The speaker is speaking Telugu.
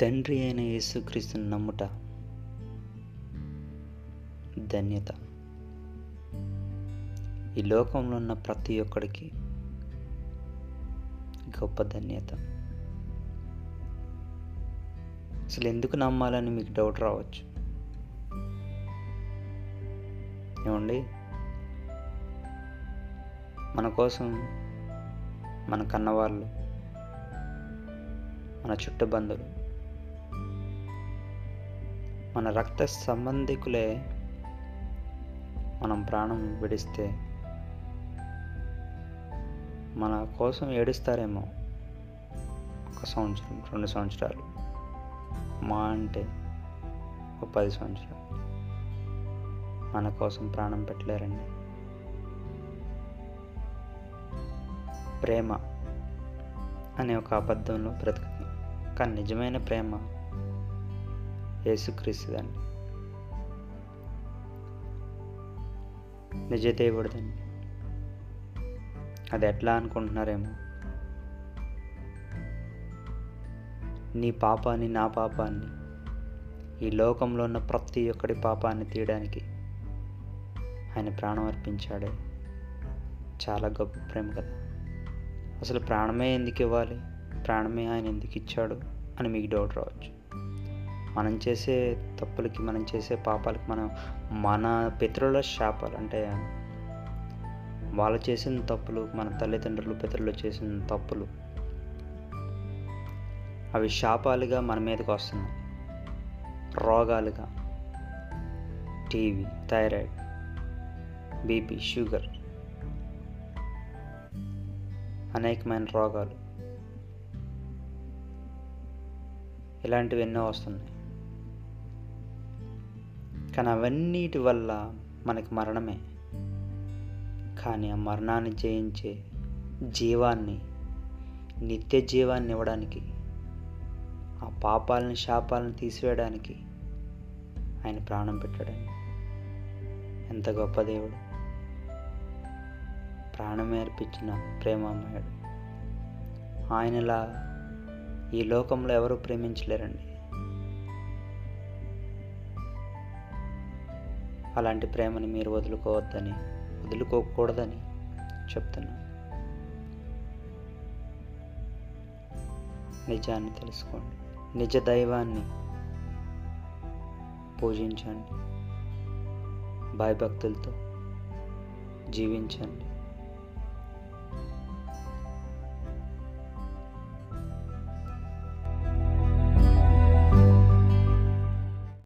తండ్రి అయిన యేసుక్రీస్తుని నమ్ముట ధన్యత. ఈ లోకంలో ఉన్న ప్రతి ఒక్కడికి గొప్ప ధన్యత. అసలు ఎందుకు నమ్మాలని మీకు డౌట్ రావచ్చు? ఏమండి? మన కోసం మన కన్నవాళ్ళు మన చుట్టుబంధులు మన రక్త సంబంధికులే మనం ప్రాణం విడిస్తే మన కోసం ఏడుస్తారేమో ఒక సంవత్సరం రెండు సంవత్సరాలు మా అంటే ఒక పది సంవత్సరాలు. మన కోసం ప్రాణం పెట్టలేరండి. ప్రేమ అనే ఒక అబద్ధంలో బ్రతుకుతాం. కానీ నిజమైన ప్రేమ యేసుక్రీస్తుదండి. నిజ దేవుడిదండి. అది ఎట్లా అనుకుంటున్నారేమో? నీ పాపాన్ని నా పాపాన్ని ఈ లోకంలో ఉన్న ప్రతి ఒక్కడి పాపాన్ని తీయడానికి ఆయన ప్రాణం అర్పించాడే. చాలా గొప్ప ప్రేమ కదా. అసలు ప్రాణమే ఎందుకు ఇవ్వాలి? ప్రాణమే ఆయన ఎందుకు ఇచ్చాడు? అని మీకు డౌట్ రావచ్చు. మనం చేసే తప్పులకి మనం చేసే పాపాలకి మనం మన పితరుల శాపాలు అంటే వాళ్ళు చేసిన తప్పులు మన తల్లిదండ్రులు పితరులు చేసిన తప్పులు అవి శాపాలుగా మన మీదకి వస్తున్నాయి. రోగాలుగా. టీవీ థైరాయిడ్ బీపీ షుగర్ అనేకమైన రోగాలు. ఇలాంటివి ఎన్నో వస్తున్నాయి. కానీ అవన్నిటి వల్ల మనకి మరణమే. కానీ ఆ మరణాన్ని జయించే జీవాన్ని నిత్య జీవాన్ని ఇవ్వడానికి ఆ పాపాలని శాపాలను తీసివేయడానికి ఆయన ప్రాణం పెట్టాడని ఎంత గొప్ప దేవుడు. ప్రాణమే అర్పించిన ప్రేమమయుడు. ఆయనలా ఈ లోకంలో ఎవరు ప్రేమించలేరండి. అలాంటి ప్రేమని మీరు వదులుకోవద్దని వదులుకోకూడదని చెప్తున్నాను. నిజాన్ని తెలుసుకోండి. నిజ దైవాన్ని పూజించండి. భయభక్తులతో జీవించండి.